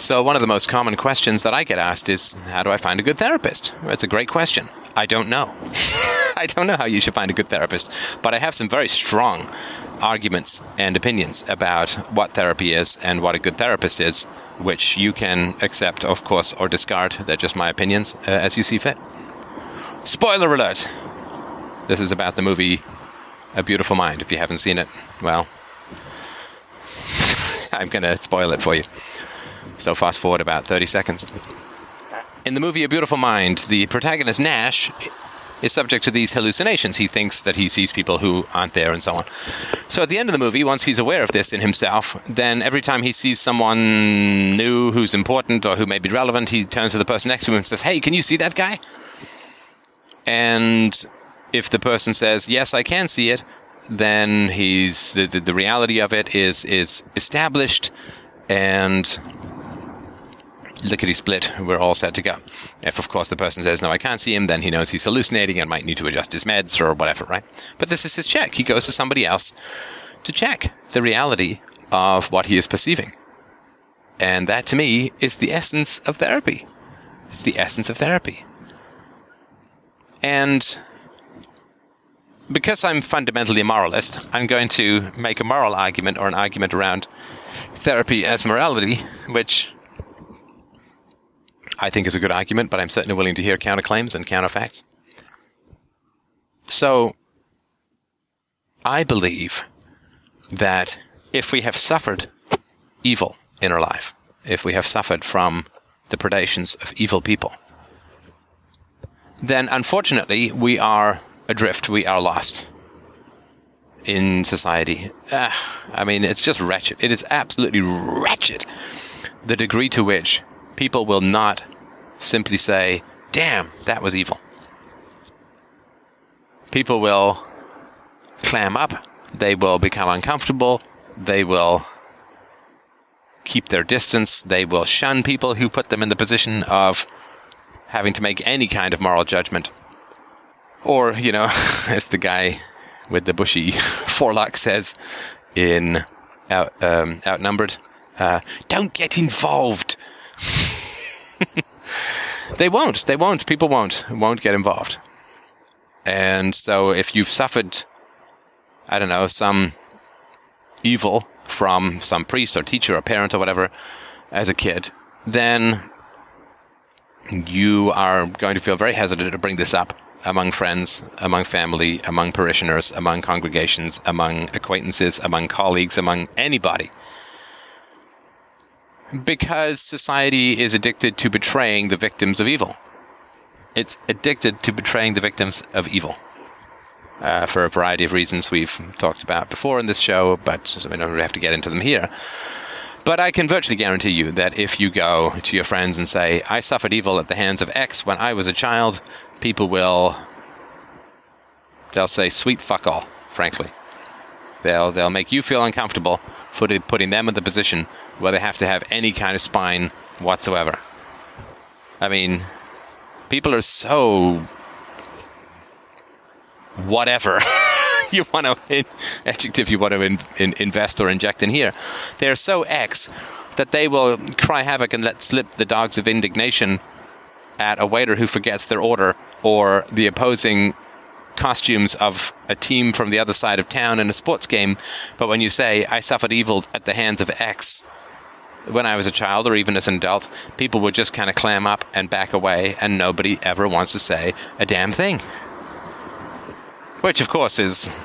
So, one of the most common questions that I get asked is How do I find a good therapist? It's a great question. I don't know. I don't know how you should find a good therapist, but I have some very strong arguments and opinions about what therapy is and what a good therapist is, which you can accept, of course, or discard. They're just my opinions uh, as you see fit. Spoiler alert! This is about the movie A Beautiful Mind. If you haven't seen it, well, I'm going to spoil it for you. So, fast forward about 30 seconds. In the movie A Beautiful Mind, the protagonist Nash is subject to these hallucinations. He thinks that he sees people who aren't there and so on. So at the end of the movie, once he's aware of this in himself, then every time he sees someone new who's important or who may be relevant, he turns to the person next to him and says, Hey, can you see that guy? And if the person says, Yes, I can see it, then he's the, the reality of it is is established and lickety split, we're all set to go. If, of course, the person says, no, I can't see him, then he knows he's hallucinating and might need to adjust his meds or whatever, right? But this is his check. He goes to somebody else to check the reality of what he is perceiving. And that, to me, is the essence of therapy. It's the essence of therapy. And because I'm fundamentally a moralist, I'm going to make a moral argument or an argument around therapy as morality, which I think is a good argument, but I'm certainly willing to hear counterclaims and counterfacts. So, I believe that if we have suffered evil in our life, if we have suffered from the predations of evil people, then unfortunately we are adrift, we are lost in society. Uh, I mean, it's just wretched. It is absolutely wretched the degree to which people will not simply say, damn, that was evil. People will clam up, they will become uncomfortable, they will keep their distance, they will shun people who put them in the position of having to make any kind of moral judgment. Or, you know, as the guy with the bushy forelock says in out, um, Outnumbered, uh, don't get involved. they won't. They won't. People won't. Won't get involved. And so if you've suffered, I don't know, some evil from some priest or teacher or parent or whatever as a kid, then you are going to feel very hesitant to bring this up among friends, among family, among parishioners, among congregations, among acquaintances, among colleagues, among anybody because society is addicted to betraying the victims of evil. It's addicted to betraying the victims of evil. Uh, for a variety of reasons we've talked about before in this show, but we don't have to get into them here. But I can virtually guarantee you that if you go to your friends and say, I suffered evil at the hands of X when I was a child, people will. They'll say, sweet fuck all, frankly. They'll, they'll make you feel uncomfortable for putting them in the position where they have to have any kind of spine whatsoever. I mean, people are so whatever you want to adjective you want to in, in, invest or inject in here. They're so X that they will cry havoc and let slip the dogs of indignation at a waiter who forgets their order or the opposing costumes of a team from the other side of town in a sports game. But when you say, I suffered evil at the hands of X, when I was a child or even as an adult, people would just kind of clam up and back away, and nobody ever wants to say a damn thing. Which, of course, is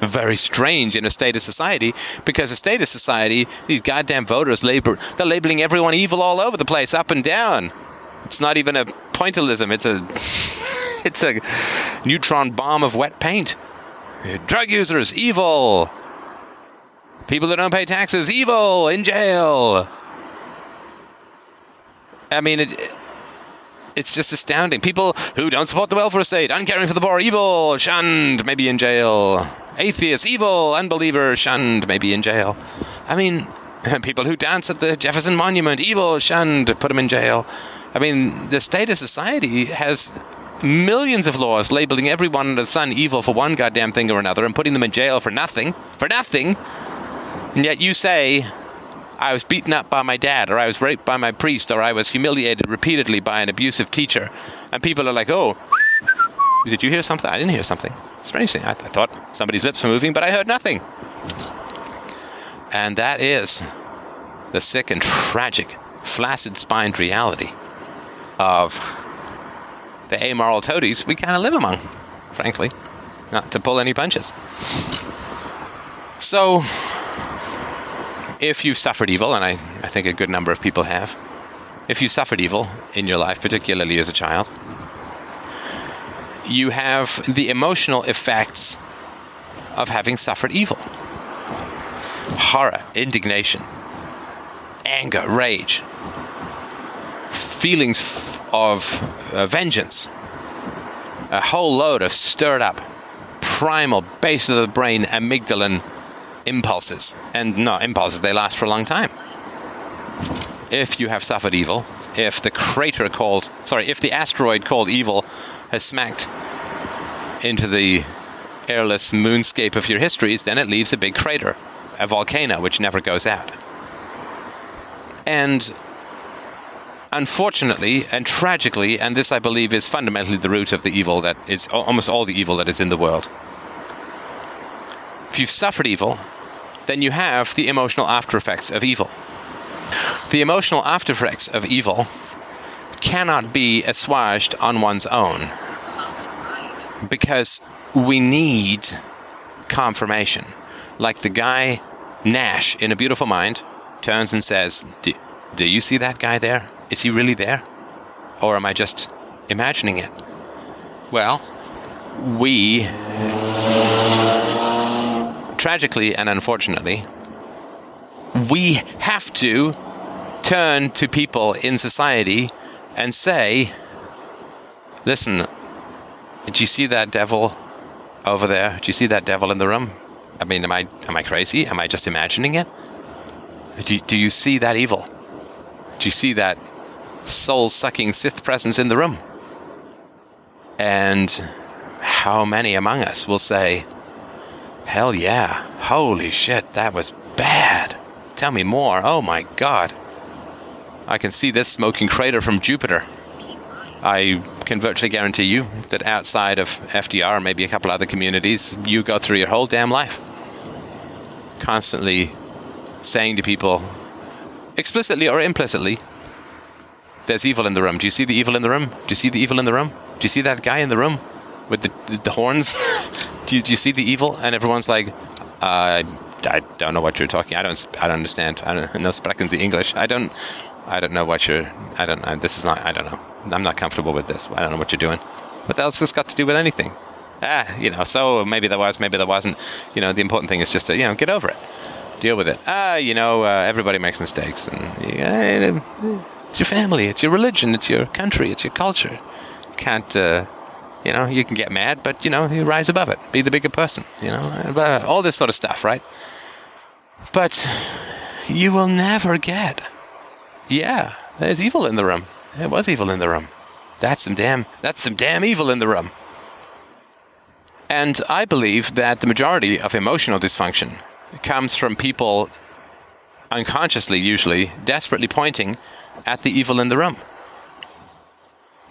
very strange in a state of society because a state of society, these goddamn voters label they're labeling everyone evil all over the place, up and down. It's not even a pointillism, it's a it's a neutron bomb of wet paint. Drug users, evil. People that don't pay taxes, evil, in jail. I mean, it, it's just astounding. People who don't support the welfare state, uncaring for the poor, evil, shunned, maybe in jail. Atheists, evil, unbeliever, shunned, maybe in jail. I mean, people who dance at the Jefferson Monument, evil, shunned, put them in jail. I mean, the state of society has millions of laws labeling everyone under the sun evil for one goddamn thing or another and putting them in jail for nothing. For nothing. And yet you say, I was beaten up by my dad, or I was raped by my priest, or I was humiliated repeatedly by an abusive teacher. And people are like, oh, did you hear something? I didn't hear something. Strange thing. I, I thought somebody's lips were moving, but I heard nothing. And that is the sick and tragic, flaccid spined reality of the amoral toadies we kind of live among, frankly. Not to pull any punches. So, if you've suffered evil, and I, I think a good number of people have, if you've suffered evil in your life, particularly as a child, you have the emotional effects of having suffered evil horror, indignation, anger, rage, feelings of uh, vengeance, a whole load of stirred up, primal, base of the brain, amygdalan impulses. And no, impulses, they last for a long time. If you have suffered evil, if the crater called, sorry, if the asteroid called evil has smacked into the airless moonscape of your histories, then it leaves a big crater, a volcano which never goes out. And unfortunately and tragically, and this I believe is fundamentally the root of the evil that is almost all the evil that is in the world. If you've suffered evil, then you have the emotional after effects of evil. The emotional after effects of evil cannot be assuaged on one's own because we need confirmation. Like the guy Nash in A Beautiful Mind turns and says, do, do you see that guy there? Is he really there? Or am I just imagining it? Well, we, tragically and unfortunately, we have to turn to people in society and say, listen, do you see that devil over there? Do you see that devil in the room? I mean, am I am I crazy? Am I just imagining it? Do, do you see that evil? Do you see that soul-sucking Sith presence in the room? And how many among us will say, "Hell yeah! Holy shit, that was bad. Tell me more. Oh my god. I can see this smoking crater from Jupiter." I can virtually guarantee you that outside of FDR and maybe a couple other communities, you go through your whole damn life constantly saying to people, explicitly or implicitly, there's evil in the room. Do you see the evil in the room? Do you see the evil in the room? Do you see that guy in the room with the, the, the horns? do, you, do you see the evil? And everyone's like, uh, I don't know what you're talking. I don't. I don't understand. I don't know sprechen Sie English. I don't. I don't know what you're. I don't. I, this is not. I don't know. I'm not comfortable with this. I don't know what you're doing. What else has got to do with anything? Ah, you know. So maybe there was. Maybe there wasn't. You know, the important thing is just to you know get over it, deal with it. Ah, you know, uh, everybody makes mistakes, and you, it's your family, it's your religion, it's your country, it's your culture. You can't. Uh, you know, you can get mad, but you know, you rise above it. Be the bigger person. You know, all this sort of stuff, right? But you will never get. Yeah, there's evil in the room. There was evil in the room. That's some damn. That's some damn evil in the room. And I believe that the majority of emotional dysfunction comes from people unconsciously, usually, desperately pointing at the evil in the room.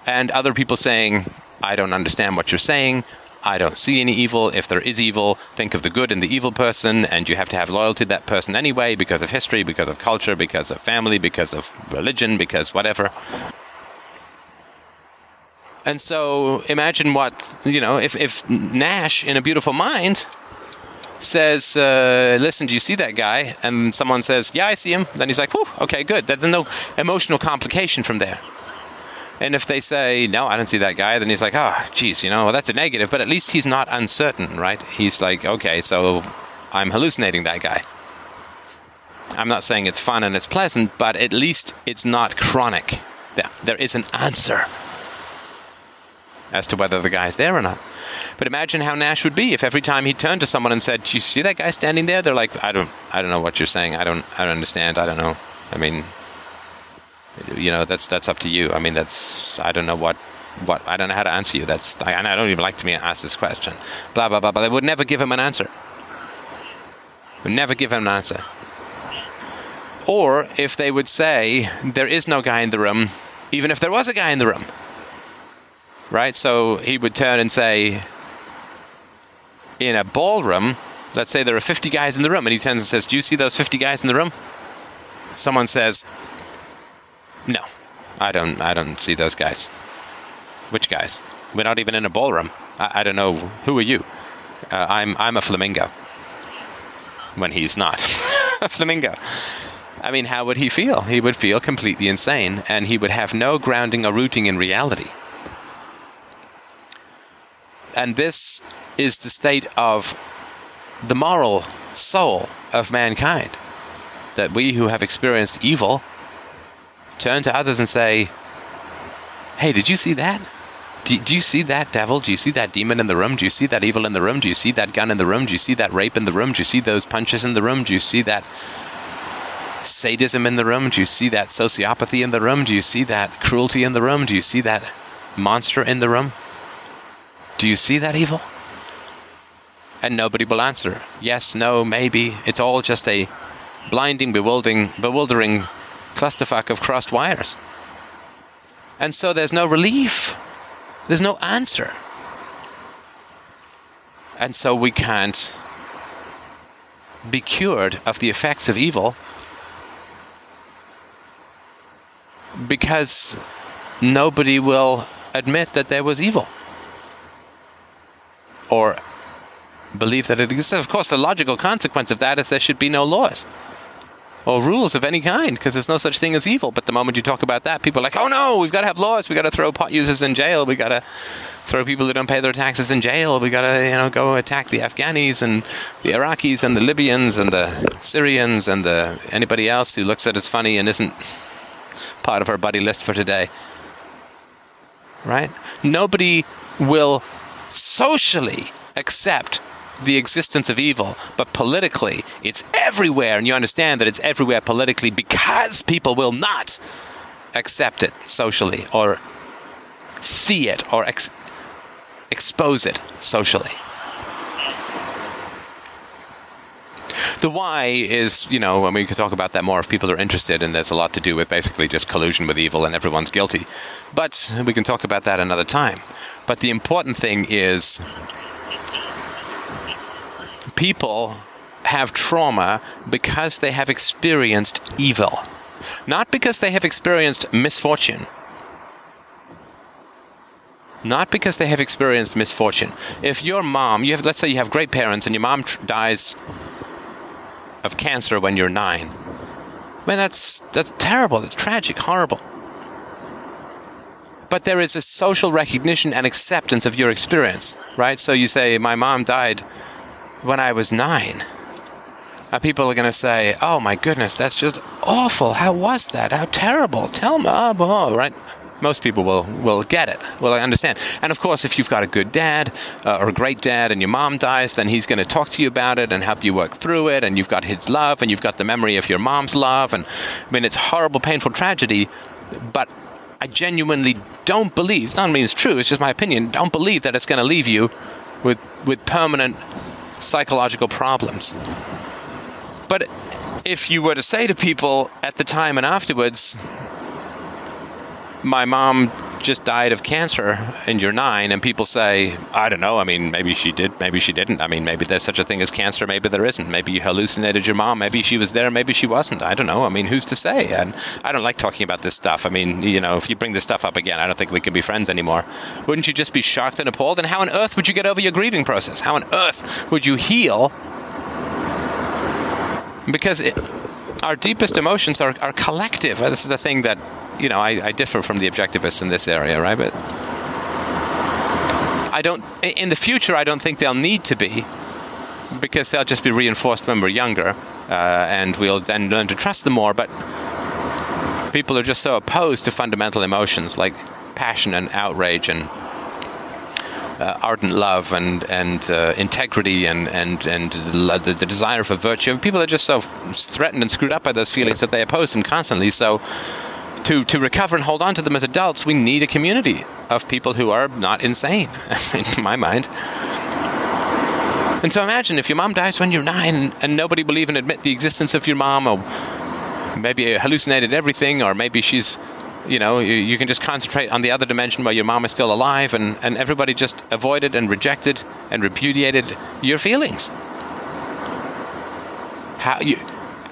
And other people saying, I don't understand what you're saying. I don't see any evil. If there is evil, think of the good in the evil person, and you have to have loyalty to that person anyway because of history, because of culture, because of family, because of religion, because whatever. And so imagine what, you know, if, if Nash in A Beautiful Mind says, uh, listen, do you see that guy? And someone says, yeah, I see him. Then he's like, whew, okay, good. There's no emotional complication from there. And if they say, no, I don't see that guy, then he's like, oh, geez, you know, well, that's a negative, but at least he's not uncertain, right? He's like, okay, so I'm hallucinating that guy. I'm not saying it's fun and it's pleasant, but at least it's not chronic. There, There is an answer as to whether the guy's there or not. But imagine how Nash would be if every time he turned to someone and said, "Do you see that guy standing there?" They're like, "I don't, I don't know what you're saying. I don't, I don't understand. I don't know. I mean, you know, that's that's up to you. I mean, that's I don't know what what I don't know how to answer you. That's I, I don't even like to be asked this question. Blah blah blah. But they would never give him an answer. Would never give him an answer. Or if they would say, there is no guy in the room, even if there was a guy in the room. Right? So he would turn and say, in a ballroom, let's say there are 50 guys in the room, and he turns and says, Do you see those 50 guys in the room? Someone says, No, I don't, I don't see those guys. Which guys? We're not even in a ballroom. I, I don't know. Who are you? Uh, I'm, I'm a flamingo. When he's not a flamingo. I mean, how would he feel? He would feel completely insane, and he would have no grounding or rooting in reality. And this is the state of the moral soul of mankind. That we who have experienced evil turn to others and say, Hey, did you see that? Do, do, you see that devil? Do you see that demon in the room? Do you see that evil in the room? Do you see that gun in the room? Do you see that rape in the room? Do you see those punches in the room? Do you see that sadism in the room? Do you see that sociopathy in the room? Do you see that cruelty in the room? Do you see that monster in the room? Do you see that evil? And nobody will answer. Yes, no, maybe. It's all just a blinding, bewildering, bewildering clusterfuck of crossed wires. And so there's no relief. There's no answer. And so we can't be cured of the effects of evil because nobody will admit that there was evil or believe that it exists. Of course, the logical consequence of that is there should be no laws or rules of any kind because there's no such thing as evil. But the moment you talk about that, people are like, oh no, we've got to have laws. We've got to throw pot users in jail. We've got to throw people who don't pay their taxes in jail. We've got to, you know, go attack the Afghanis and the Iraqis and the Libyans and the Syrians and the anybody else who looks at us funny and isn't part of our buddy list for today. Right? Nobody will socially accept the existence of evil, but politically, it's everywhere, and you understand that it's everywhere politically because people will not accept it socially or see it or ex- expose it socially. The why is, you know, and we could talk about that more if people are interested, and there's a lot to do with basically just collusion with evil and everyone's guilty. But we can talk about that another time. But the important thing is people have trauma because they have experienced evil, not because they have experienced misfortune. Not because they have experienced misfortune. If your mom, you have, let's say you have great parents and your mom tr- dies of cancer when you're nine. Man, that's that's terrible. It's tragic, horrible. But there is a social recognition and acceptance of your experience, right? So you say, "My mom died when I was nine. Uh, people are going to say, "Oh my goodness, that's just awful. How was that? How terrible? Tell me, oh, right?" Most people will will get it, will understand. And of course, if you've got a good dad uh, or a great dad, and your mom dies, then he's going to talk to you about it and help you work through it. And you've got his love, and you've got the memory of your mom's love. And I mean, it's horrible, painful tragedy, but I genuinely don't believe. It's not mean it's true. It's just my opinion. Don't believe that it's going to leave you with with permanent psychological problems. But if you were to say to people at the time and afterwards, my mom just died of cancer and you're nine and people say i don't know i mean maybe she did maybe she didn't i mean maybe there's such a thing as cancer maybe there isn't maybe you hallucinated your mom maybe she was there maybe she wasn't i don't know i mean who's to say? And i don't like talking about this stuff i mean you know if you bring this stuff up again i don't think we can be friends anymore. Wouldn't you just be shocked and appalled? And how on earth would you get over your grieving process? How on earth would you heal? Because it, our deepest emotions are, are collective. This is the thing that you know, I, I differ from the objectivists in this area, right? But I don't. In the future, I don't think they'll need to be because they'll just be reinforced when we're younger, uh, and we'll then learn to trust them more. But people are just so opposed to fundamental emotions like passion and outrage and uh, ardent love and and uh, integrity and and and the, the, desire for virtue. People are just so threatened and screwed up by those feelings that they oppose them constantly. So to, to recover and hold on to them as adults, we need a community of people who are not insane, in my mind. And so imagine if your mom dies when you're nine and nobody will even admit the existence of your mom, or maybe hallucinated everything, or maybe she's, you know, you, you can just concentrate on the other dimension where your mom is still alive, and, and everybody just avoided and rejected and repudiated your feelings. How you,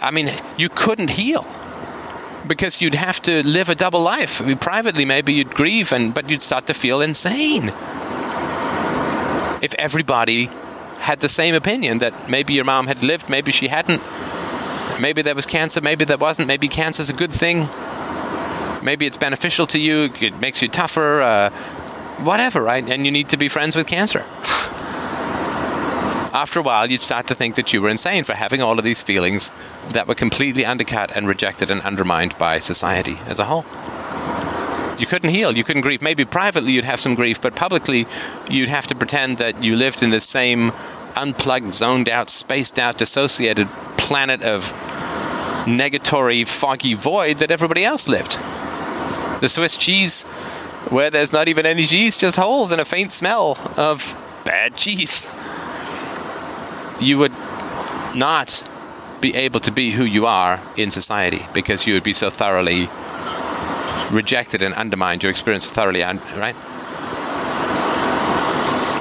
I mean, you couldn't heal because you'd have to live a double life. I mean, privately, maybe you'd grieve, and but you'd start to feel insane if everybody had the same opinion that maybe your mom had lived, maybe she hadn't. Maybe there was cancer, maybe there wasn't. Maybe cancer's a good thing. Maybe it's beneficial to you, it makes you tougher, uh, whatever, right? And you need to be friends with cancer. After a while, you'd start to think that you were insane for having all of these feelings that were completely undercut and rejected and undermined by society as a whole. You couldn't heal, you couldn't grieve. Maybe privately you'd have some grief, but publicly you'd have to pretend that you lived in the same unplugged, zoned out, spaced out, dissociated planet of negatory, foggy void that everybody else lived. The Swiss cheese, where there's not even any cheese, just holes and a faint smell of bad cheese. You would not be able to be who you are in society because you would be so thoroughly rejected and undermined. Your experience thoroughly, right?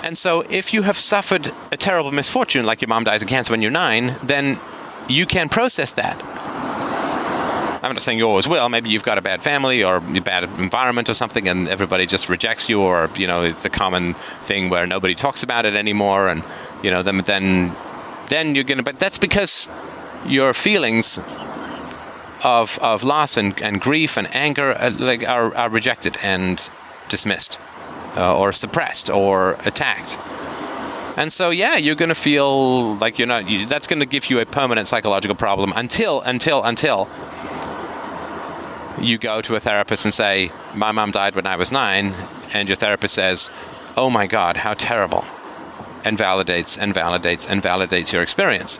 And so, if you have suffered a terrible misfortune, like your mom dies of cancer when you're nine, then you can process that. I'm not saying you always will. Maybe you've got a bad family or a bad environment or something, and everybody just rejects you, or you know, it's the common thing where nobody talks about it anymore, and you know, then then then you're gonna. But that's because your feelings of of loss and, and grief and anger uh, like are, are rejected and dismissed uh, or suppressed or attacked. And so, yeah, you're going to feel like you're not. You, that's going to give you a permanent psychological problem until, until, until you go to a therapist and say, "My mom died when I was nine," and your therapist says, "Oh my God, how terrible," and validates and validates and validates your experience.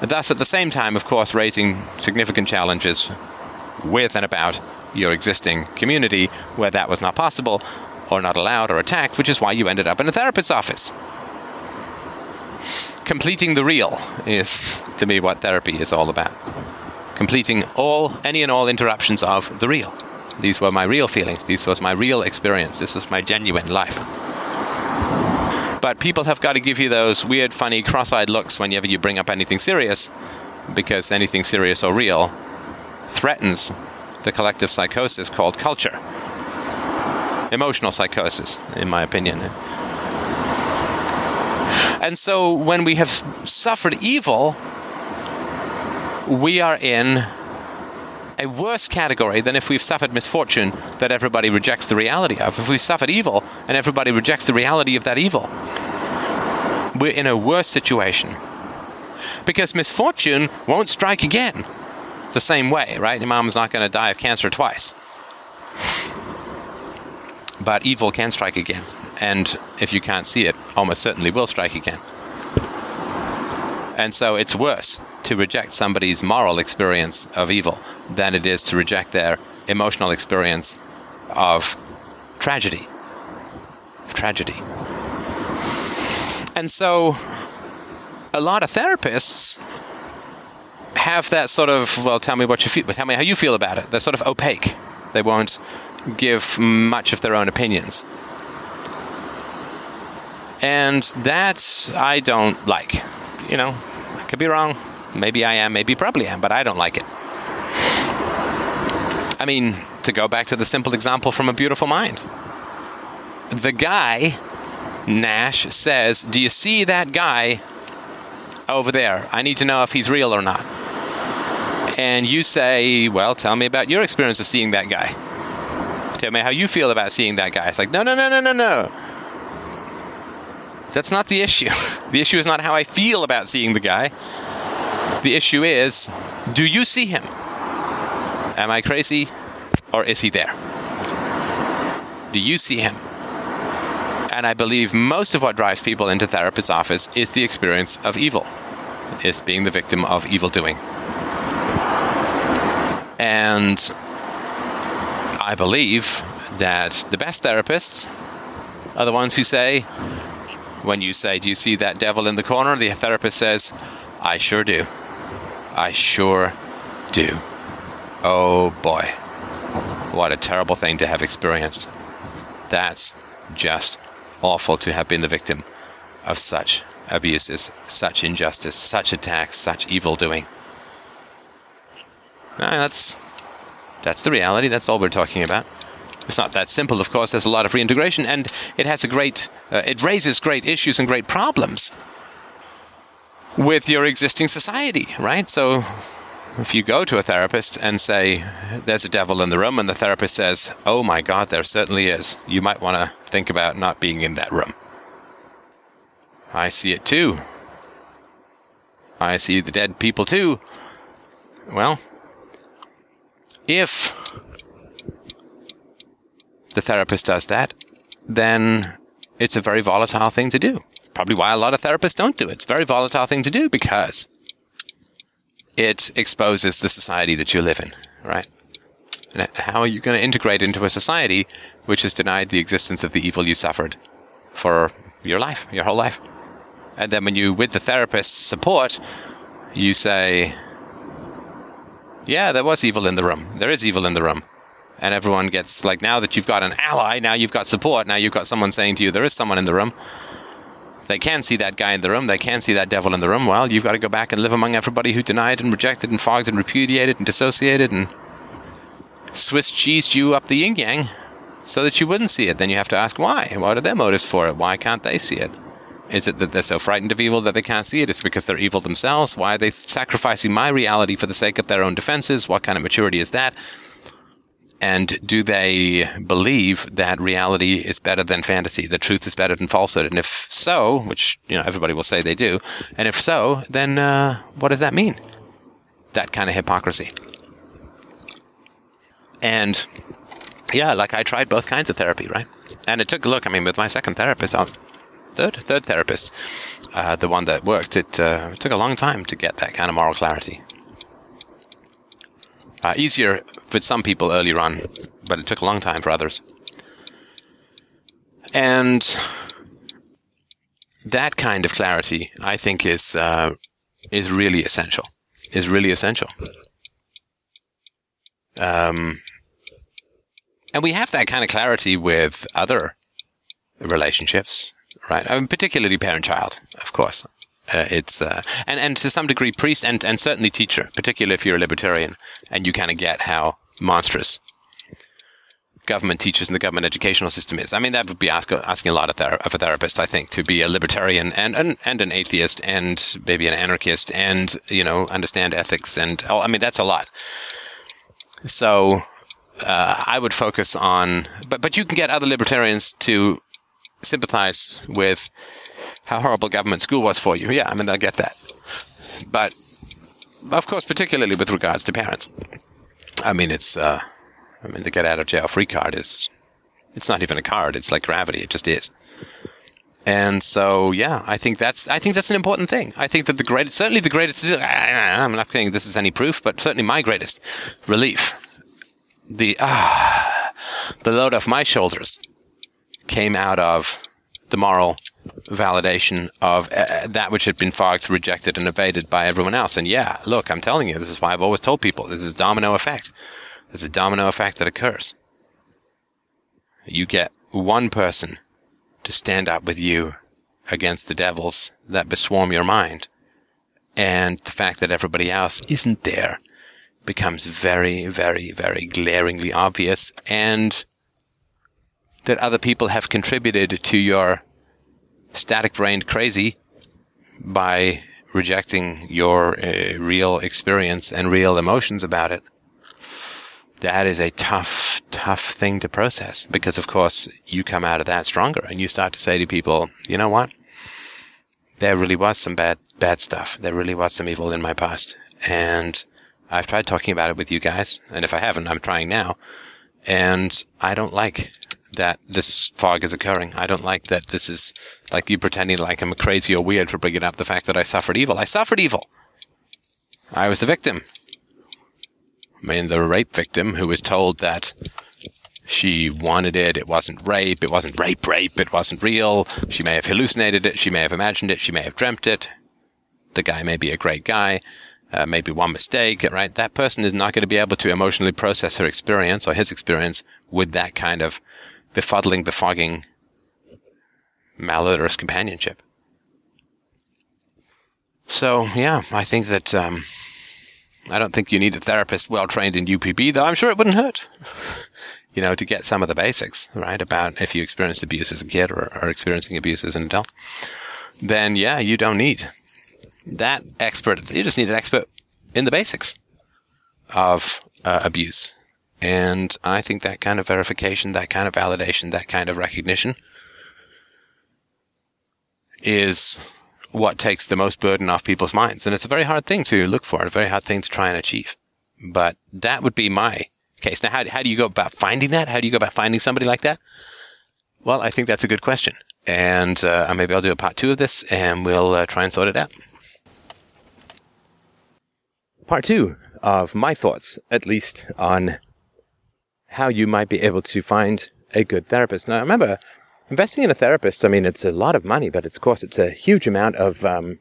Thus, at the same time, of course, raising significant challenges with and about your existing community where that was not possible or not allowed or attacked, which is why you ended up in a therapist's office. Completing the real is to me what therapy is all about. Completing all any and all interruptions of the real. These were my real feelings. This was my real experience. This was my genuine life but people have got to give you those weird funny cross-eyed looks whenever you bring up anything serious because anything serious or real threatens the collective psychosis called culture. Emotional psychosis in my opinion. And so when we have suffered evil, we are in a worse category than if we've suffered misfortune that everybody rejects the reality of. If we've suffered evil and everybody rejects the reality of that evil, we're in a worse situation. Because misfortune won't strike again the same way, right? Your mom's not going to die of cancer twice. But evil can strike again and if you can't see it, almost certainly will strike again. And so it's worse to reject somebody's moral experience of evil than it is to reject their emotional experience of tragedy. Of tragedy. And so a lot of therapists have that sort of well tell me what you feel tell me how you feel about it they're sort of opaque they won't give much of their own opinions and that I don't like. You know, I could be wrong. Maybe I am, maybe probably am, but I don't like it. I mean, to go back to the simple example from A Beautiful Mind. The guy, Nash, says, Do you see that guy over there? I need to know if he's real or not. And you say, Well, tell me about your experience of seeing that guy. Tell me how you feel about seeing that guy. It's like, No, no, no, no, no, no. That's not the issue. The issue is not how I feel about seeing the guy. The issue is do you see him? Am I crazy or is he there? Do you see him? And I believe most of what drives people into therapist's office is the experience of evil, is being the victim of evil doing. And I believe that the best therapists are the ones who say, when you say, Do you see that devil in the corner? The therapist says, I sure do. I sure do. oh boy, what a terrible thing to have experienced. That's just awful to have been the victim of such abuses, such injustice, such attacks, such evil doing. that's that's the reality. That's all we're talking about. It's not that simple, of course. There's a lot of reintegration, and it has a great, uh, it raises great issues and great problems with your existing society, right? So, if you go to a therapist and say, there's a devil in the room, and the therapist says, oh my God, there certainly is, you might want to think about not being in that room. I see it too. I see the dead people too. Well, if the therapist does that, then it's a very volatile thing to do. Probably why a lot of therapists don't do it. It's a very volatile thing to do because it exposes the society that you live in, right? And how are you going to integrate into a society which has denied the existence of the evil you suffered for your life, your whole life? And then when you, with the therapist's support, you say, yeah, there was evil in the room. There is evil in the room. And everyone gets like, now that you've got an ally, now you've got support, now you've got someone saying to you, there is someone in the room. They can see that guy in the room. They can see that devil in the room. Well, you've got to go back and live among everybody who denied and rejected and fogged and repudiated and dissociated and Swiss cheesed you up the yin yang so that you wouldn't see it. Then you have to ask why. What are their motives for it? Why can't they see it? Is it that they're so frightened of evil that they can't see it? Is it because they're evil themselves? Why are they sacrificing my reality for the sake of their own defenses? What kind of maturity is that? And do they believe that reality is better than fantasy? The truth is better than falsehood? And if so, which, you know, everybody will say they do, and if so, then uh, what does that mean? That kind of hypocrisy. And yeah, like I tried both kinds of therapy, right? And it took a look. I mean, with my second therapist, I'll, third third therapist, uh, the one that worked. It uh, took a long time to get that kind of moral clarity. Uh, easier for some people earlier on, but it took a long time for others. And that kind of clarity, I think, is uh, is really essential. Is really essential. Um, and we have that kind of clarity with other relationships right? I mean, particularly parent-child, of course. Uh, it's uh, and and to some degree priest and and certainly teacher, particularly if you're a libertarian and you kind of get how monstrous government teachers and the government educational system is. I mean, that would be ask, asking a lot of, of a therapist, I think, to be a libertarian and, and and an atheist and maybe an anarchist and you know understand ethics and oh, I mean that's a lot. So uh, I would focus on, but but you can get other libertarians to sympathize with how horrible government school was for you. Yeah, I mean, I get that. But, of course, particularly with regards to parents. I mean, it's, uh, I mean, the get out of jail free card is, it's not even a card. It's like gravity. It just is. And so, yeah, I think that's, I think that's an important thing. I think that the greatest, certainly the greatest, I'm not saying this is any proof, but certainly my greatest relief. The, ah, the load off my shoulders came out of the moral validation of uh, that which had been fogged, rejected, and evaded by everyone else. And yeah, look, I'm telling you, this is why I've always told people this is domino effect. There's a domino effect that occurs. You get one person to stand up with you against the devils that beswarm your mind. And the fact that everybody else isn't there becomes very, very, very glaringly obvious. And that other people have contributed to your static brained crazy by rejecting your uh, real experience and real emotions about it. That is a tough, tough thing to process because, of course, you come out of that stronger and you start to say to people, you know what? There really was some bad, bad stuff. There really was some evil in my past. And I've tried talking about it with you guys. And if I haven't, I'm trying now. And I don't like that this fog is occurring. I don't like that this is like you pretending like I'm crazy or weird for bringing up the fact that I suffered evil. I suffered evil. I was the victim. I mean, the rape victim who was told that she wanted it. It wasn't rape. It wasn't rape, rape. It wasn't real. She may have hallucinated it. She may have imagined it. She may have dreamt it. The guy may be a great guy. uh, maybe one mistake, right? That person is not going to be able to emotionally process her experience or his experience with that kind of befuddling, befogging, malodorous companionship. So, yeah, I think that um, I don't think you need a therapist well trained in UPB, though I'm sure it wouldn't hurt, you know, to get some of the basics, right, about if you experienced abuse as a kid or are experiencing abuse as an adult. Then, yeah, you don't need that expert, you just need an expert in the basics of uh, abuse. And I think that kind of verification, that kind of validation, that kind of recognition is what takes the most burden off people's minds. And it's a very hard thing to look for, a very hard thing to try and achieve. But that would be my case. Now, how, how do you go about finding that? How do you go about finding somebody like that? Well, I think that's a good question. And uh, maybe I'll do a part two of this and we'll uh, try and sort it out part two of my thoughts, at least, on how you might be able to find a good therapist. Now, remember, investing in a therapist, I mean, it's a lot of money, but it's, of course, it's a huge amount of um,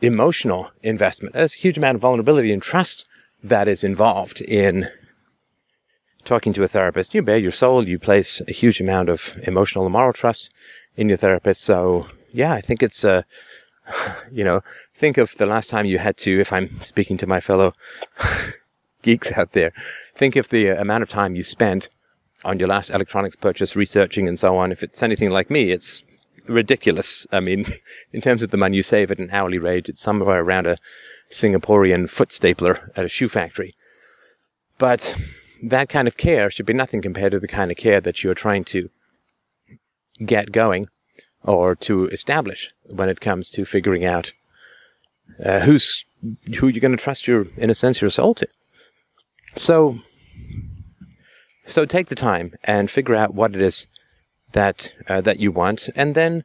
emotional investment. There's a huge amount of vulnerability and trust that is involved in talking to a therapist. You bare your soul, you place a huge amount of emotional and moral trust in your therapist. So, yeah, I think it's a you know, think of the last time you had to, if I'm speaking to my fellow geeks out there, think of the amount of time you spent on your last electronics purchase researching and so on. If it's anything like me, it's ridiculous. I mean, in terms of the money you save at an hourly rate, it's somewhere around a Singaporean foot stapler at a shoe factory. But that kind of care should be nothing compared to the kind of care that you're trying to get going or to establish when it comes to figuring out uh, who's who you're going to trust your, in a sense, your soul to. So, so take the time and figure out what it is that uh, that you want, and then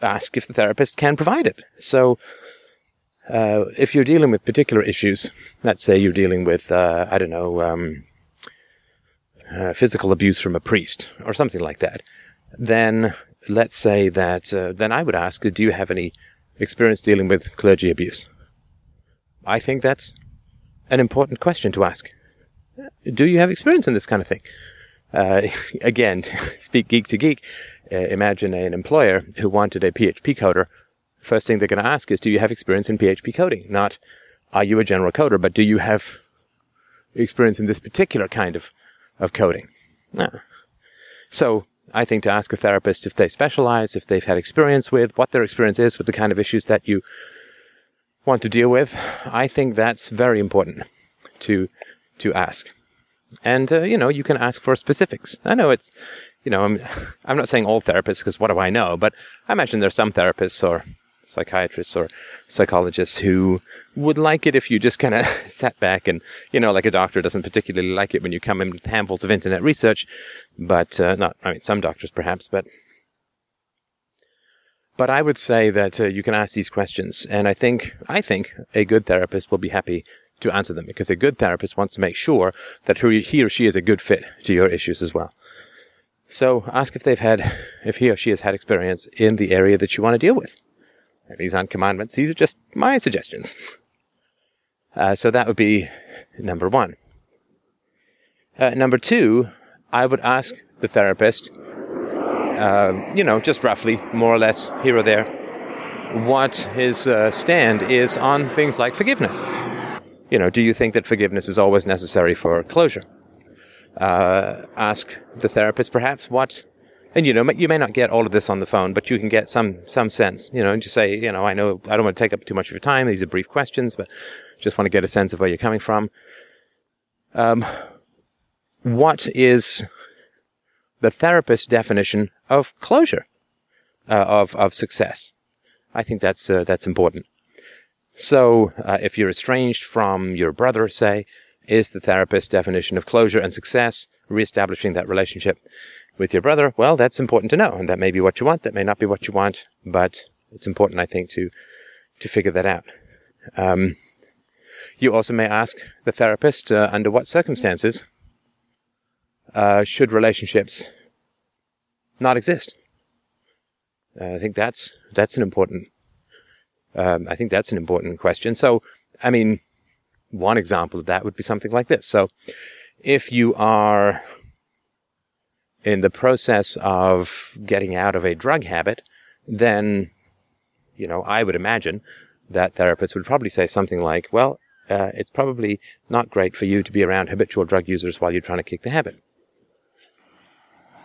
ask if the therapist can provide it. So, uh, if you're dealing with particular issues, let's say you're dealing with, uh, I don't know, um, uh, physical abuse from a priest or something like that, then let's say that, uh, then I would ask, do you have any experience dealing with clergy abuse? I think that's an important question to ask. Do you have experience in this kind of thing? Uh, again, speak geek to geek. Uh, imagine an employer who wanted a PHP coder. First thing they're going to ask is, do you have experience in PHP coding? Not, are you a general coder, but do you have experience in this particular kind of, of coding? So I think to ask a therapist if they specialize, if they've had experience with, what their experience is with the kind of issues that you want to deal with, I think that's very important to to ask. And uh, you know, you can ask for specifics. I know it's, you know, I'm I'm not saying all therapists because what do I know, but I imagine there's some therapists or psychiatrists or psychologists who would like it if you just kind of sat back and, you know, like a doctor doesn't particularly like it when you come in with handfuls of internet research, but uh, not, I mean, some doctors perhaps, but. But I would say that uh, you can ask these questions, and I think I think a good therapist will be happy to answer them because a good therapist wants to make sure that he or she is a good fit to your issues as well. So ask if they've had, if he or she has had experience in the area that you want to deal with. These aren't commandments. These are just my suggestions. Uh, so that would be number one. Uh, number two, I would ask the therapist, uh, you know, just roughly, more or less, here or there, what his uh, stand is on things like forgiveness. You know, do you think that forgiveness is always necessary for closure? Uh, ask the therapist, perhaps, what and you know, you may not get all of this on the phone, but you can get some some sense. You know, and just say, you know, I know I don't want to take up too much of your time. These are brief questions, but just want to get a sense of where you're coming from. Um, what is the therapist's definition of closure, uh, of of success? I think that's uh, that's important. So, uh, if you're estranged from your brother, say, is the therapist's definition of closure and success reestablishing that relationship with your brother, well, that's important to know. And that may be what you want. That may not be what you want, but it's important, I think, to, to figure that out. Um, you also may ask the therapist, uh, under what circumstances, uh, should relationships not exist? Uh, I think that's, that's an important, um, I think that's an important question. So I mean, one example of that would be something like this. So if you are in the process of getting out of a drug habit, then, you know, I would imagine that therapists would probably say something like, well, uh, it's probably not great for you to be around habitual drug users while you're trying to kick the habit.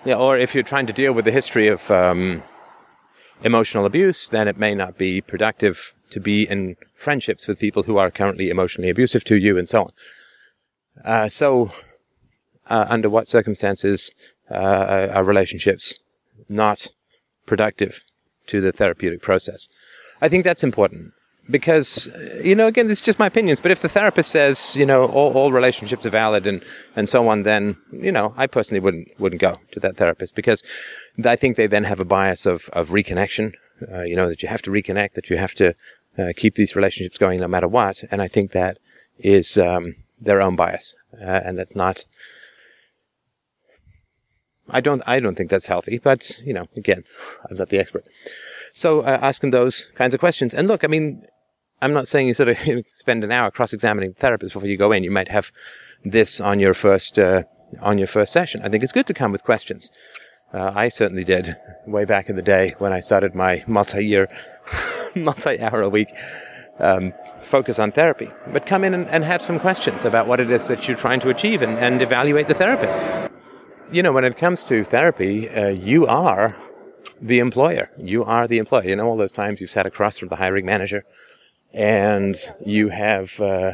Yeah, or if you're trying to deal with the history of um, emotional abuse, then it may not be productive to be in friendships with people who are currently emotionally abusive to you, and so on. Uh, so, uh, under what circumstances uh, are relationships not productive to the therapeutic process? I think that's important because you know again this is just my opinions but if the therapist says you know all, all relationships are valid and and so on then you know i personally wouldn't wouldn't go to that therapist because i think they then have a bias of of reconnection uh, you know that you have to reconnect that you have to uh, keep these relationships going no matter what and i think that is um, their own bias uh, and that's not I don't, I don't think that's healthy, but you know, again, I'm not the expert. So uh, asking those kinds of questions, and look, I mean, I'm not saying you sort of spend an hour cross-examining the therapist before you go in. You might have this on your first uh, on your first session. I think it's good to come with questions. Uh, I certainly did way back in the day when I started my multi-year, multi-hour a week um, focus on therapy. But come in and, and, have some questions about what it is that you're trying to achieve and, and evaluate the therapist. You know, when it comes to therapy, uh, you are the employer. You are the employer. You know, all those times you've sat across from the hiring manager and you have uh,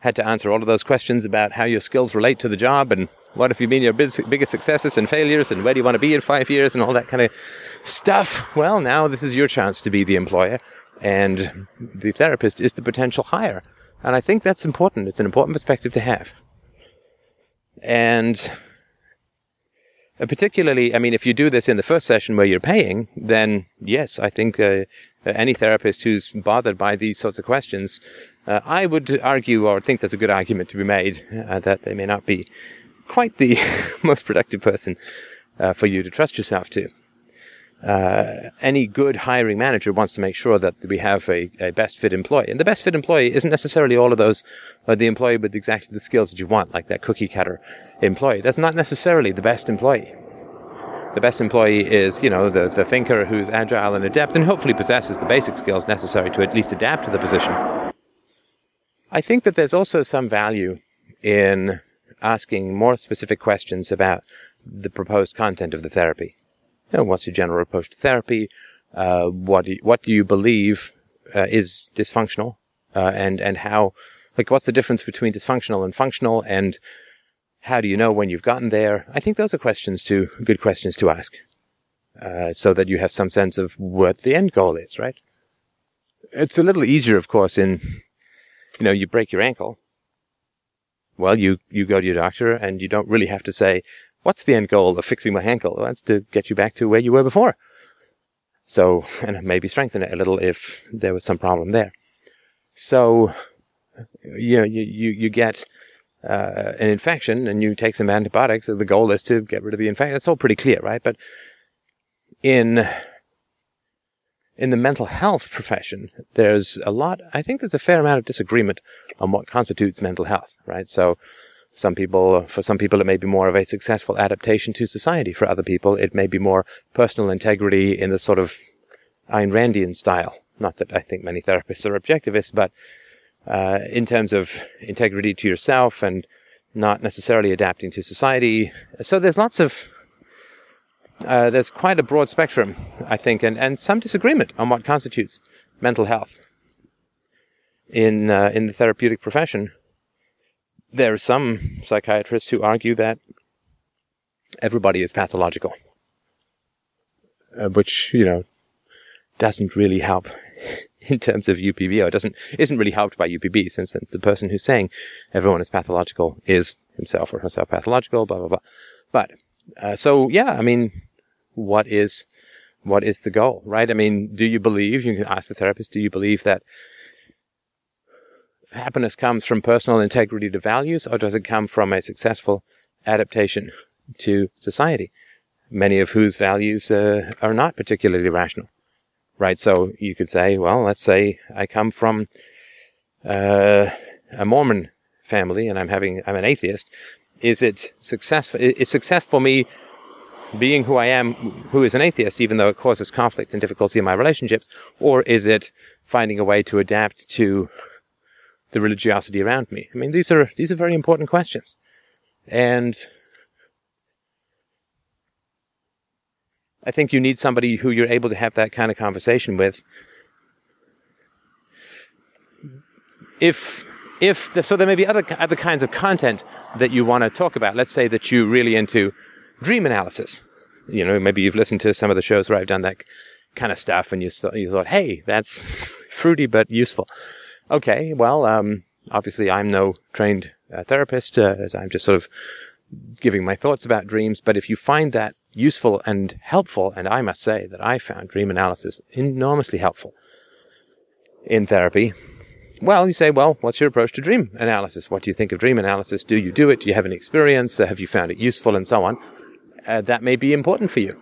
had to answer all of those questions about how your skills relate to the job and what have you been your biggest successes and failures and where do you want to be in five years and all that kind of stuff. Well, now this is your chance to be the employer and the therapist is the potential hire. And I think that's important. It's an important perspective to have. And uh, particularly, I mean, if you do this in the first session where you're paying, then yes, I think uh, any therapist who's bothered by these sorts of questions, uh, I would argue or think there's a good argument to be made uh, that they may not be quite the most productive person uh, for you to trust yourself to. any good hiring manager wants to make sure that we have a, a, best fit employee. And the best fit employee isn't necessarily all of those, the employee with exactly the skills that you want, like that cookie cutter employee. That's not necessarily the best employee. The best employee is, you know, the, the thinker who's agile and adept and hopefully possesses the basic skills necessary to at least adapt to the position. I think that there's also some value in asking more specific questions about the proposed content of the therapy. You know, what's your general approach to therapy? Uh, what do you, what do you believe uh, is dysfunctional? Uh, and and how like what's the difference between dysfunctional and functional? And how do you know when you've gotten there? I think those are questions to, good questions to ask. Uh, so that you have some sense of what the end goal is, right? It's a little easier, of course, in, you know, you break your ankle. Well, you, you go to your doctor and you don't really have to say, what's the end goal of fixing my ankle? Well, that's to get you back to where you were before. So, and maybe strengthen it a little if there was some problem there. So, you know, you, you, you get, uh, an infection and you take some antibiotics, the goal is to get rid of the infection. That's all pretty clear, right? But in in the mental health profession, there's a lot. I think there's a fair amount of disagreement on what constitutes mental health, right? So. Some people, for some people, it may be more of a successful adaptation to society. For other people, it may be more personal integrity in the sort of Ayn Randian style. Not that I think many therapists are objectivists, but uh, in terms of integrity to yourself and not necessarily adapting to society. So there's lots of uh, there's quite a broad spectrum, I think, and, and some disagreement on what constitutes mental health in uh, in the therapeutic profession. There are some psychiatrists who argue that everybody is pathological, uh, which you know doesn't really help in terms of UPBO. It doesn't, isn't really helped by UPB, since, since the person who's saying everyone is pathological is himself or herself pathological, blah, blah, blah. But, uh, so yeah, I mean, what is, what is the goal, right? I mean, do you believe, you can ask the therapist, do you believe that happiness comes from personal integrity to values, or does it come from a successful adaptation to society? Many of whose values uh, are not particularly rational right? So you could say, well, let's say I come from uh, a Mormon family and I'm having I'm an atheist, is it successful? Is success for me being who I am, who is an atheist, even though it causes conflict and difficulty in my relationships, or is it finding a way to adapt to the religiosity around me? I mean, these are these are very important questions, and I think you need somebody who you're able to have that kind of conversation with. If if the, so, there may be other other kinds of content that you want to talk about. Let's say that you're really into dream analysis. You know, maybe you've listened to some of the shows where I've done that kind of stuff, and you you thought, hey, that's fruity but useful. Okay, well, um, obviously I'm no trained uh, therapist, uh, as I'm just sort of giving my thoughts about dreams. But if you find that useful and helpful, and I must say that I found dream analysis enormously helpful in therapy. Well, you say, well, what's your approach to dream analysis? What do you think of dream analysis? Do you do it? Do you have an experience? Uh, have you found it useful and so on? Uh, that may be important for you.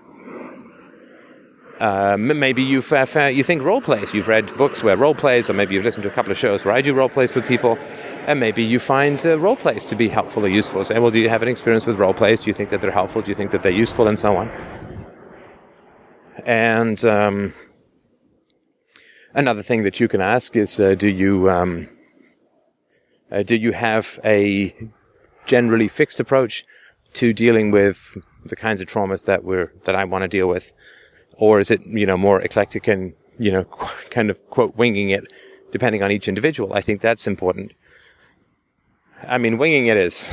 Uh, maybe you've uh, you think role plays. You've read books where role plays, or maybe you've listened to a couple of shows where I do role plays with people, and maybe you find uh, role plays to be helpful or useful. Say, well, do you have an experience with role plays? Do you think that they're helpful? Do you think that they're useful, and so on? And um, another thing that you can ask is, uh, do you um, uh, do you have a generally fixed approach to dealing with the kinds of traumas that we're that I want to deal with? or is it you know more eclectic and you know kind of quote winging it depending on each individual i think that's important i mean winging it is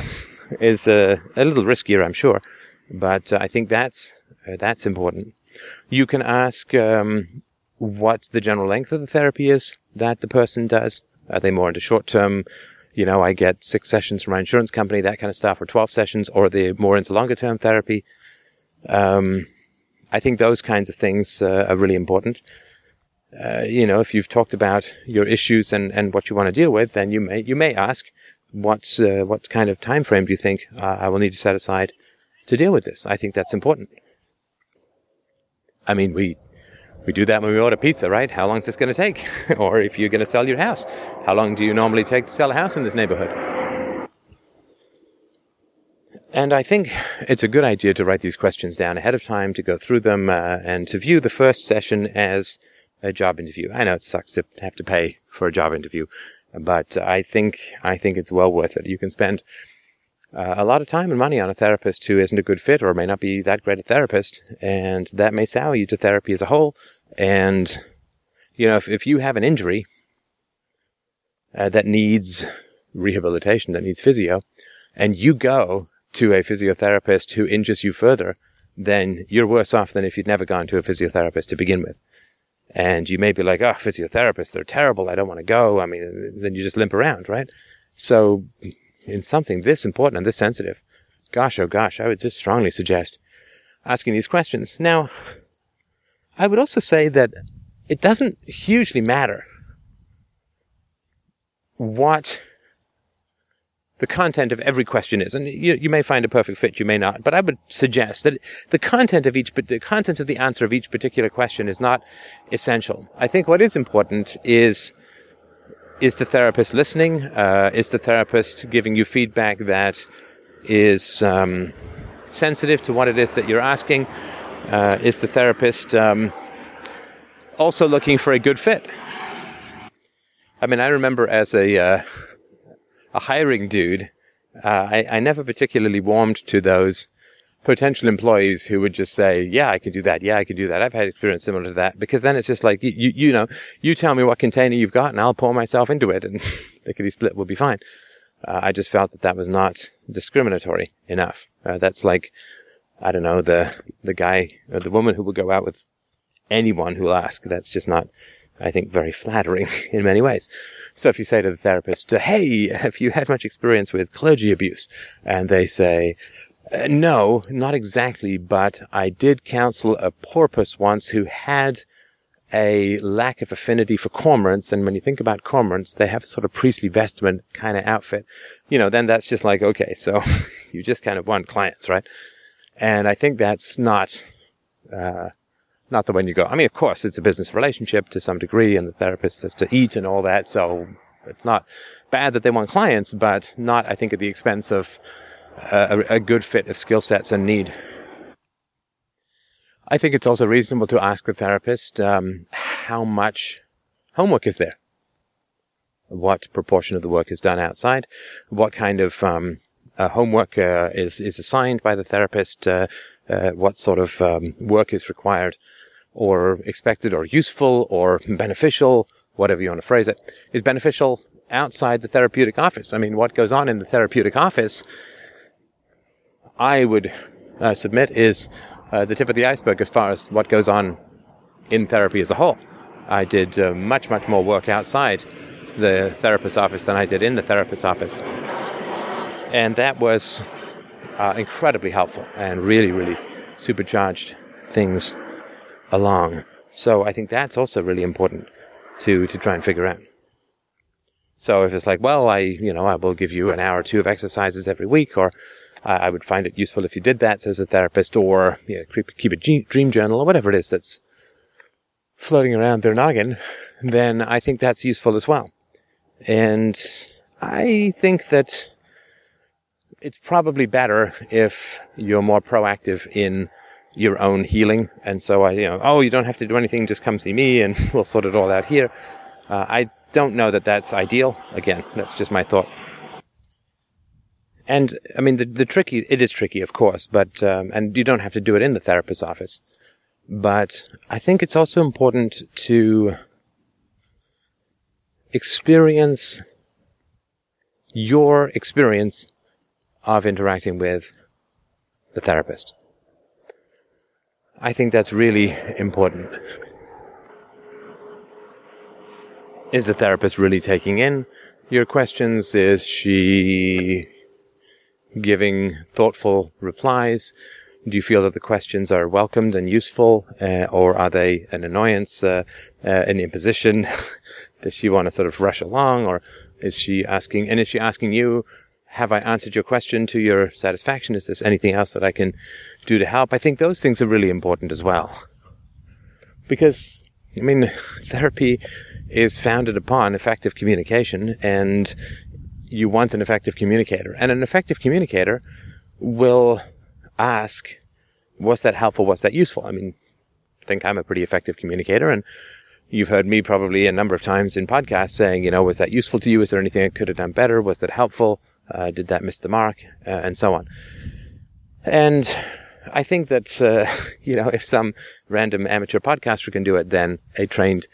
is uh, a little riskier i'm sure but uh, i think that's uh, that's important. You can ask um, what the general length of the therapy is that the person does. Are they more into short term you know i get six sessions from my insurance company that kind of stuff or 12 sessions or are they more into longer term therapy? Um, I think those kinds of things uh, are really important. Uh, you know, if you've talked about your issues and, and what you want to deal with, then you may you may ask, what's uh, what kind of time frame do you think uh, I will need to set aside to deal with this? I think that's important. I mean, we we do that when we order pizza, right? How long is this going to take? or if you're going to sell your house, how long do you normally take to sell a house in this neighborhood? And I think it's a good idea to write these questions down ahead of time, to go through them, uh, and to view the first session as a job interview. I know it sucks to have to pay for a job interview, but I think, I think it's well worth it. You can spend uh, a lot of time and money on a therapist who isn't a good fit or may not be that great a therapist, and that may sour you to therapy as a whole. And, you know, if, if you have an injury uh, that needs rehabilitation, that needs physio, and you go to a physiotherapist who injures you further, then you're worse off than if you'd never gone to a physiotherapist to begin with. And you may be like, oh, physiotherapists, they're terrible. I don't want to go. I mean, then you just limp around, right? So in something this important and this sensitive, gosh, oh gosh, I would just strongly suggest asking these questions. Now, I would also say that it doesn't hugely matter what the content of every question is. And you, you may find a perfect fit, you may not. But I would suggest that the content of each, the content of the answer of each particular question is not essential. I think what is important is, is the therapist listening? Uh, is the therapist giving you feedback that is um, sensitive to what it is that you're asking? Uh, is the therapist um, also looking for a good fit? I mean, I remember as a uh, a hiring dude, uh, I, I never particularly warmed to those potential employees who would just say, yeah, I can do that. Yeah, I can do that. I've had experience similar to that because then it's just like, you, you, know, you tell me what container you've got and I'll pour myself into it and lickety split will be fine. Uh, I just felt that that was not discriminatory enough. Uh, that's like, I don't know, the, the guy or the woman who will go out with anyone who will ask. That's just not, I think, very flattering in many ways. So if you say to the therapist, hey, have you had much experience with clergy abuse? And they say, uh, no, not exactly, but I did counsel a porpoise once who had a lack of affinity for cormorants. And when you think about cormorants, they have a sort of priestly vestment kind of outfit. You know, then that's just like, okay, so you just kind of want clients, right? And I think that's not, uh, not the one you go. I mean, of course, it's a business relationship to some degree, and the therapist has to eat and all that. So It's not bad that they want clients, but not, I think, at the expense of uh, a, a good fit of skill sets and need. I think it's also reasonable to ask the therapist um, how much homework is there, what proportion of the work is done outside, what kind of um, uh, homework uh, is is assigned by the therapist, uh, uh what sort of um, work is required, or expected, or useful, or beneficial, whatever you want to phrase it, is beneficial outside the therapeutic office. I mean, what goes on in the therapeutic office, I would uh, submit is uh, the tip of the iceberg as far as what goes on in therapy as a whole. I did uh, much, much more work outside the therapist's office than I did in the therapist's office. And that was uh, incredibly helpful and really, really supercharged things along. So I think that's also really important to, to try and figure out. So if it's like, well, I, you know, I will give you an hour or two of exercises every week, or uh, I would find it useful if you did that as a therapist, or you know, keep, keep a dream journal, or whatever it is that's floating around their noggin, then I think that's useful as well. And I think that it's probably better if you're more proactive in your own healing. And so I, you know, oh, you don't have to do anything, just come see me and we'll sort it all out here. Uh, I don't know that that's ideal. Again, that's just my thought. And I mean, the, the tricky, it is tricky, of course, but, um, and you don't have to do it in the therapist's office. But I think it's also important to experience your experience of interacting with the therapist. I think that's really important. Is the therapist really taking in your questions? Is she giving thoughtful replies? Do you feel that the questions are welcomed and useful, uh, or are they an annoyance, uh, uh, an imposition? Does she want to sort of rush along, or is she asking? And is she asking you, "Have I answered your question to your satisfaction? Is there anything else that I can do to help?" I think those things are really important as well, because I mean, therapy is founded upon effective communication, and you want an effective communicator, and an effective communicator will ask, was that helpful? Was that useful? I mean, I think I'm a pretty effective communicator and you've heard me probably a number of times in podcasts saying, you know, was that useful to you? Is there anything I could have done better? Was that helpful? Uh, did that miss the mark? Uh, and so on. And I think that, uh, you know, if some random amateur podcaster can do it, then a trained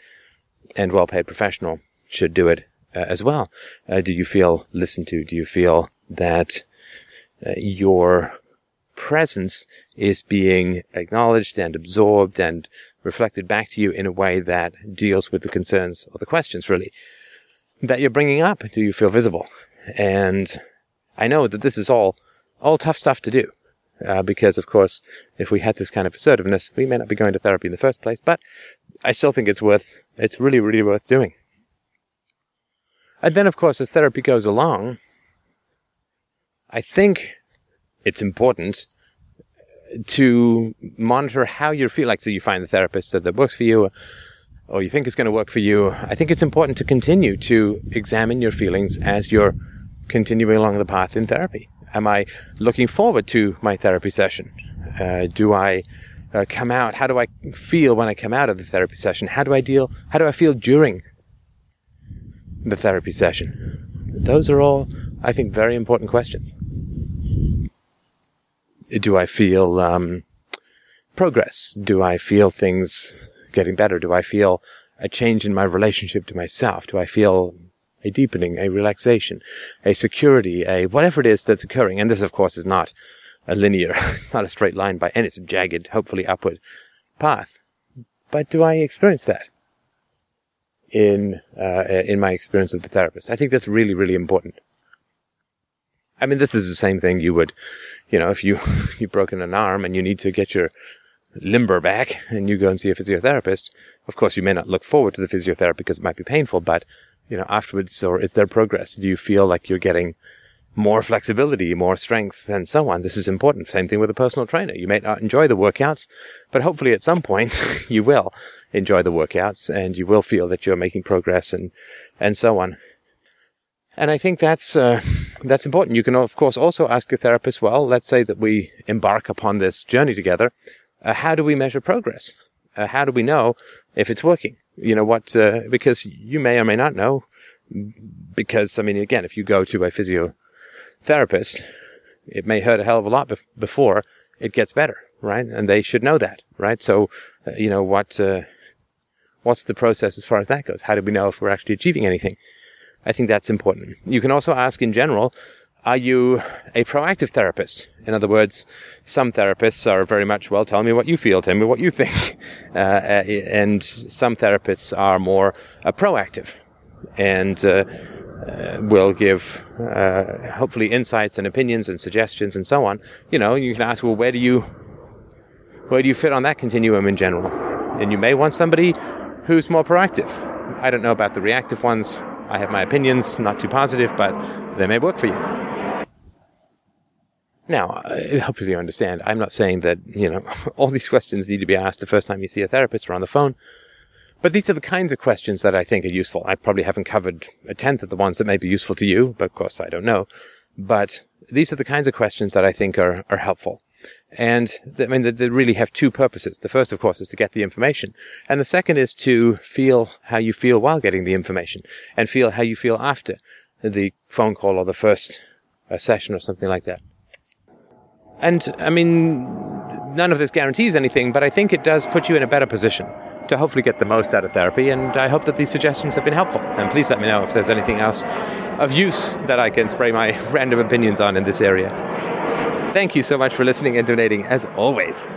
and well paid professional should do it uh, as well. Uh, do you feel listened to? Do you feel that uh, your presence is being acknowledged and absorbed and reflected back to you in a way that deals with the concerns or the questions really that you're bringing up. Do you feel visible? And I know that this is all, all tough stuff to do. Uh, because of course, if we had this kind of assertiveness, we may not be going to therapy in the first place, but I still think it's worth, it's really, really worth doing. And then of course, as therapy goes along, I think it's important to monitor how you feel like so you find the therapist that works for you or you think is going to work for you i think it's important to continue to examine your feelings as you're continuing along the path in therapy am i looking forward to my therapy session uh, do i uh, come out how do i feel when i come out of the therapy session how do i deal how do i feel during the therapy session those are all i think very important questions do I feel um, progress? Do I feel things getting better? Do I feel a change in my relationship to myself? Do I feel a deepening, a relaxation, a security, a whatever it is that's occurring? And this, of course, is not a linear, it's not a straight line by, and it's a jagged, hopefully upward path. But do I experience that in uh, in my experience of the therapist? I think that's really, really important. I mean, this is the same thing you would, you know, if you, you've broken an arm and you need to get your limber back and you go and see a physiotherapist, of course you may not look forward to the physiotherapy because it might be painful, but, you know, afterwards, or is there progress? Do you feel like you're getting more flexibility, more strength, and so on? This is important. Same thing with a personal trainer. You may not enjoy the workouts, but hopefully at some point you will enjoy the workouts and you will feel that you're making progress and, and so on. And I think that's uh, that's important. You can of course also ask your therapist. Well, let's say that we embark upon this journey together. Uh, how do we measure progress? Uh, how do we know if it's working? You know what? Uh, because you may or may not know. Because I mean, again, if you go to a physiotherapist, it may hurt a hell of a lot bef- before it gets better, right? And they should know that, right? So, uh, you know what? Uh, what's the process as far as that goes? How do we know if we're actually achieving anything? I think that's important. You can also ask in general, are you a proactive therapist? In other words, some therapists are very much, well, tell me what you feel, tell me what you think. Uh, and some therapists are more uh, proactive and uh, uh, will give uh, hopefully insights and opinions and suggestions and so on. You know, you can ask, well, where do you, where do you fit on that continuum in general? And you may want somebody who's more proactive. I don't know about the reactive ones. I have my opinions, not too positive, but they may work for you. Now, hopefully you understand, I'm not saying that, you know, all these questions need to be asked the first time you see a therapist or on the phone. But these are the kinds of questions that I think are useful. I probably haven't covered a tenth of the ones that may be useful to you, but of course I don't know. But these are the kinds of questions that I think are, are helpful. And I mean, they really have two purposes. The first, of course, is to get the information. And the second is to feel how you feel while getting the information and feel how you feel after the phone call or the first uh, session or something like that. And I mean, none of this guarantees anything, but I think it does put you in a better position to hopefully get the most out of therapy. And I hope that these suggestions have been helpful. And please let me know if there's anything else of use that I can spray my random opinions on in this area. Thank you so much for listening and donating as always.